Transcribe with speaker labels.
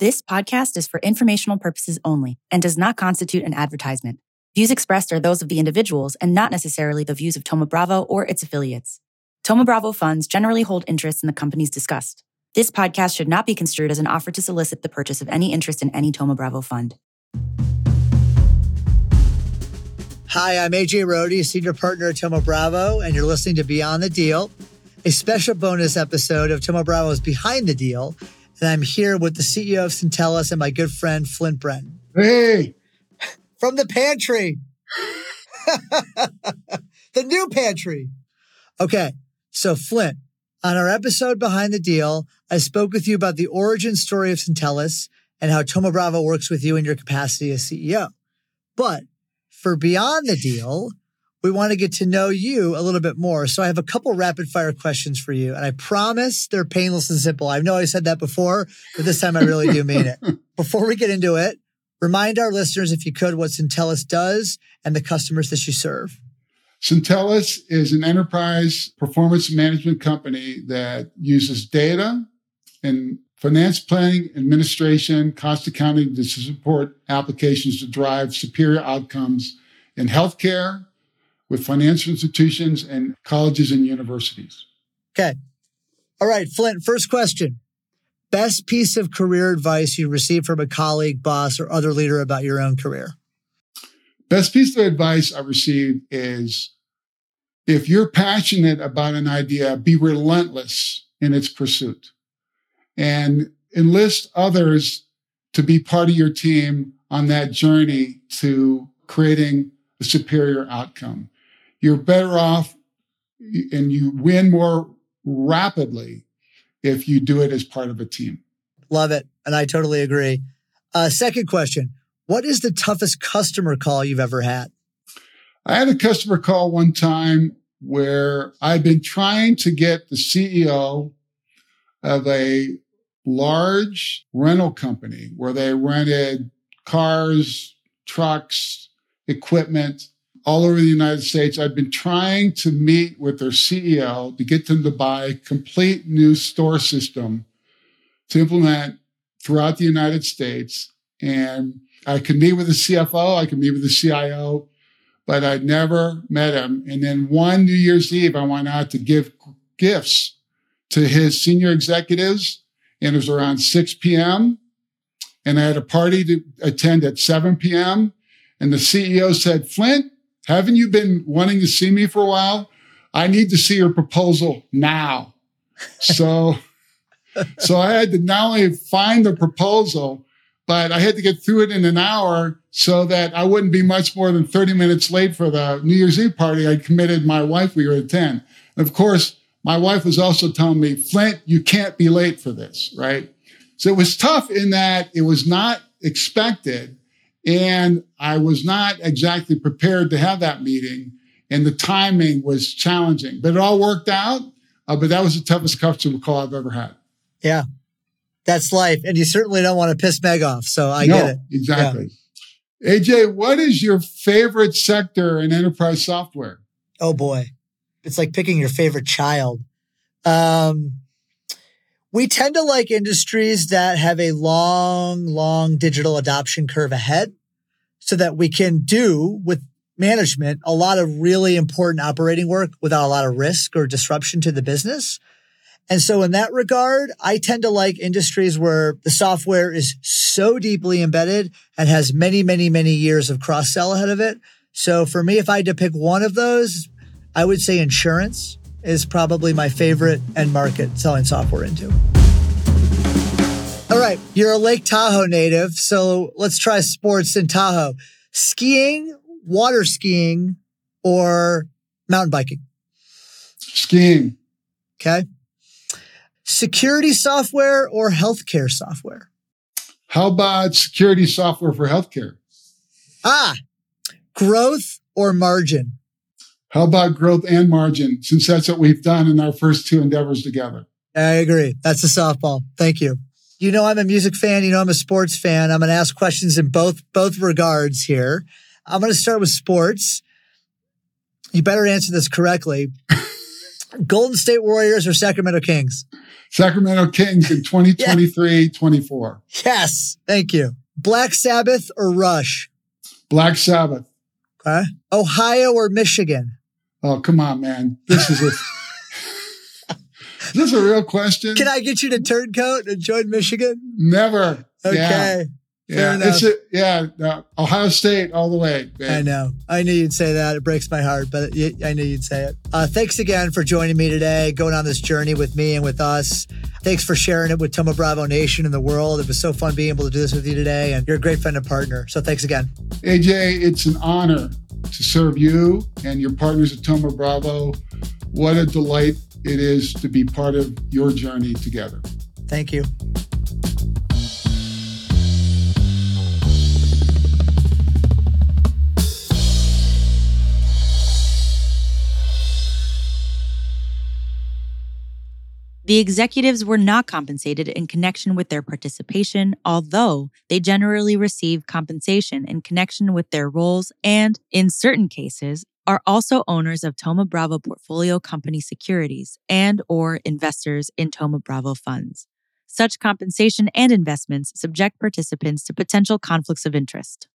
Speaker 1: This podcast is for informational purposes only and does not constitute an advertisement. Views expressed are those of the individuals and not necessarily the views of Thoma Bravo or its affiliates. Thoma Bravo funds generally hold interest in the companies discussed. This podcast should not be construed as an offer to solicit the purchase of any interest in any Thoma Bravo fund.
Speaker 2: Hi, I'm AJ Rohde, Senior Partner at Thoma Bravo, and you're listening to Beyond the Deal, a special bonus episode of Thoma Bravo's Behind the Deal. And I'm here with the CEO of Syntellis and my good friend, Flint Brenton.
Speaker 3: Hey,
Speaker 2: From the pantry. the new pantry. Okay. So, Flint, on our episode Behind the Deal, I spoke with you about the origin story of Syntellis and how Thoma Bravo works with you in your capacity as CEO. But for Beyond the Deal, we want to get to know you a little bit more. So I have a couple rapid fire questions for you. And I promise they're painless and simple. I know I said that before, but this time I really do mean it. Before we get into it, remind our listeners, if you could, what Syntellis does and the customers that you serve.
Speaker 3: Syntellis is an enterprise performance management company that uses data and finance planning, administration, cost accounting to support applications to drive superior outcomes in healthcare, with financial institutions and colleges and universities.
Speaker 2: Okay. All right, Flint, first question. Best piece of career advice you received from a colleague, boss, or other leader about your own career?
Speaker 3: Best piece of advice I received is if you're passionate about an idea, be relentless in its pursuit and enlist others to be part of your team on that journey to creating a superior outcome. You're better off and you win more rapidly if you do it as part of a team.
Speaker 2: Love it. And I totally agree. Uh, second question What is the toughest customer call you've ever had?
Speaker 3: I had a customer call one time where I'd been trying to get the CEO of a large rental company where they rented cars, trucks, equipment all over the United States. I've been trying to meet with their CEO to get them to buy a complete new store system to implement throughout the United States. And I could meet with the CFO, I could meet with the CIO, but I'd never met him. And then one New Year's Eve, I went out to give gifts to his senior executives, and it was around 6 p.m. And I had a party to attend at 7 p.m. And the CEO said, Flint, haven't you been wanting to see me for a while? I need to see your proposal now. So, so I had to not only find the proposal, but I had to get through it in an hour so that I wouldn't be much more than 30 minutes late for the New Year's Eve party I committed my wife we were at 10. And of course, my wife was also telling me, Flint, you can't be late for this, right? So it was tough in that it was not expected. And I was not exactly prepared to have that meeting. And the timing was challenging, but it all worked out. Uh, but that was the toughest customer call I've ever had.
Speaker 2: Yeah. That's life. And you certainly don't want to piss Meg off. So I
Speaker 3: no,
Speaker 2: get it.
Speaker 3: Exactly. Yeah. AJ, what is your favorite sector in enterprise software?
Speaker 2: Oh boy. It's like picking your favorite child. Um, we tend to like industries that have a long, long digital adoption curve ahead so that we can do with management a lot of really important operating work without a lot of risk or disruption to the business. And so in that regard, I tend to like industries where the software is so deeply embedded and has many, many, many years of cross sell ahead of it. So for me, if I had to pick one of those, I would say insurance is probably my favorite end market selling software into. All right, you're a Lake Tahoe native, so let's try sports in Tahoe. Skiing, water skiing, or mountain biking?
Speaker 3: Skiing.
Speaker 2: Okay. Security software or healthcare software?
Speaker 3: How about security software for healthcare?
Speaker 2: Ah, growth or margin?
Speaker 3: How about growth and margin, since that's what we've done in our first two endeavors together?
Speaker 2: I agree. That's a softball. Thank you. You know, I'm a music fan. You know, I'm a sports fan. I'm going to ask questions in both, both regards here. I'm going to start with sports. You better answer this correctly. Golden State Warriors or Sacramento Kings?
Speaker 3: Sacramento Kings in 2023 24.
Speaker 2: Yes. Thank you. Black Sabbath or Rush?
Speaker 3: Black Sabbath.
Speaker 2: Okay. Ohio or Michigan?
Speaker 3: Oh, come on, man. This is a. is this a real question?
Speaker 2: Can I get you to turncoat and join Michigan?
Speaker 3: Never.
Speaker 2: Okay.
Speaker 3: Yeah. Yeah, it's a, yeah, no, Ohio State all the way.
Speaker 2: I know. I knew you'd say that. It breaks my heart, but it, I knew you'd say it. Uh, thanks again for joining me today, going on this journey with me and with us. Thanks for sharing it with Thoma Bravo Nation and the world. It was so fun being able to do this with you today, and you're a great friend and partner. So thanks again.
Speaker 3: AJ, it's an honor to serve you and your partners at Thoma Bravo. What a delight it is to be part of your journey together.
Speaker 2: Thank you.
Speaker 1: The executives were not compensated in connection with their participation, although they generally receive compensation in connection with their roles and, in certain cases, are also owners of Thoma Bravo portfolio company securities and or investors in Thoma Bravo funds. Such compensation and investments subject participants to potential conflicts of interest.